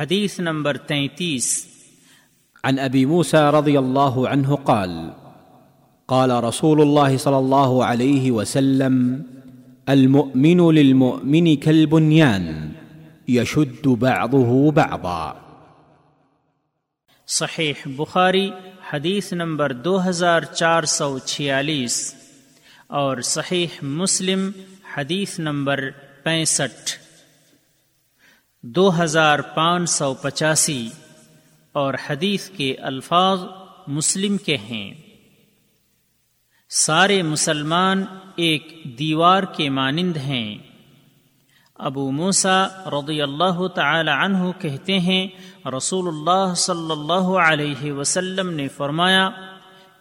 حدیث نمبر تینتیس۔ عن ابي موسى رضي الله عنه قال قال رسول الله صلى الله عليه وسلم المؤمن للمؤمن كالبنيان يشد بعضه بعضا۔ صحیح بخاری حدیث نمبر دو ہزار چار سو چھیالیس اور صحیح مسلم حدیث نمبر پینسٹھ۔ دو ہزار پانچ سو پچاسی اور حدیث کے الفاظ مسلم کے ہیں۔ سارے مسلمان ایک دیوار کے مانند ہیں۔ ابو موسا رضی اللہ تعالی عنہ کہتے ہیں، رسول اللہ صلی اللہ علیہ وسلم نے فرمایا،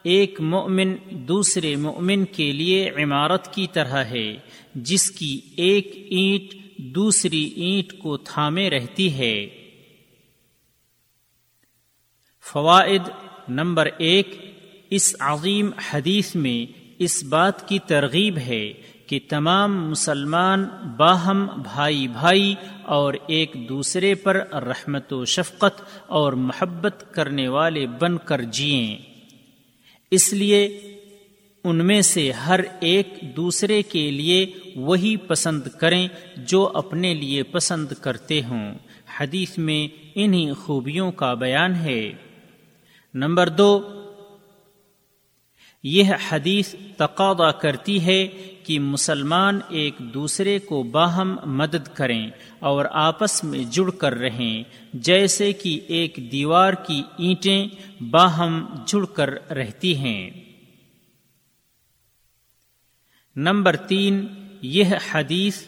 ایک مؤمن دوسرے مؤمن کے لیے عمارت کی طرح ہے، جس کی ایک اینٹ دوسری اینٹ کو تھامے رہتی ہے۔ فوائد نمبر ایک، اس عظیم حدیث میں اس بات کی ترغیب ہے کہ تمام مسلمان باہم بھائی بھائی اور ایک دوسرے پر رحمت و شفقت اور محبت کرنے والے بن کر جئیں۔ اس لیے ان میں سے ہر ایک دوسرے کے لیے وہی پسند کریں جو اپنے لیے پسند کرتے ہوں۔ حدیث میں انہی خوبیوں کا بیان ہے۔ نمبر دو، یہ حدیث تقاضا کرتی ہے کہ مسلمان ایک دوسرے کو باہم مدد کریں اور آپس میں جڑ کر رہیں، جیسے کہ ایک دیوار کی اینٹیں باہم جڑ کر رہتی ہیں۔ نمبر تین، یہ حدیث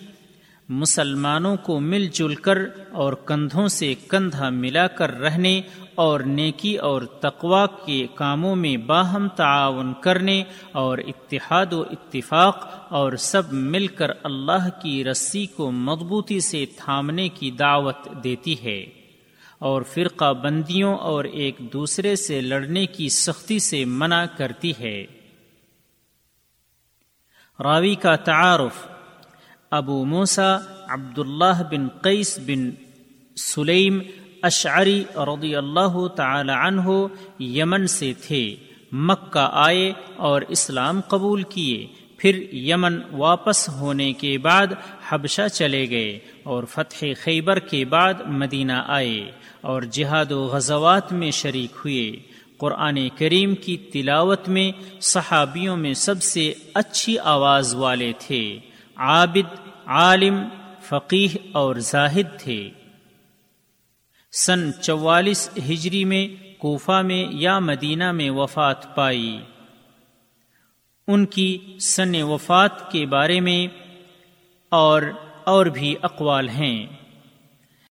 مسلمانوں کو مل جل کر اور کندھوں سے کندھا ملا کر رہنے اور نیکی اور تقوا کے کاموں میں باہم تعاون کرنے اور اتحاد و اتفاق اور سب مل کر اللہ کی رسی کو مضبوطی سے تھامنے کی دعوت دیتی ہے۔ اور فرقہ بندیوں اور ایک دوسرے سے لڑنے کی سختی سے منع کرتی ہے۔ راوی کا تعارف ابو موسا عبداللہ بن قیس بن سلیم اشعری رضی اللہ تعالی عنہ یمن سے تھے، مکہ آئے اور اسلام قبول کیے، پھر یمن واپس ہونے کے بعد حبشہ چلے گئے اور فتح خیبر کے بعد مدینہ آئے اور جہاد و غزوات میں شریک ہوئے۔ قرآن کریم کی تلاوت میں صحابیوں میں سب سے اچھی آواز والے تھے۔ عابد، عالم فقیح اور زاہد تھے۔ سن چوالیس ہجری میں کوفہ میں یا مدینہ میں وفات پائی۔ ان کی سن وفات کے بارے میں اور اور بھی اقوال ہیں۔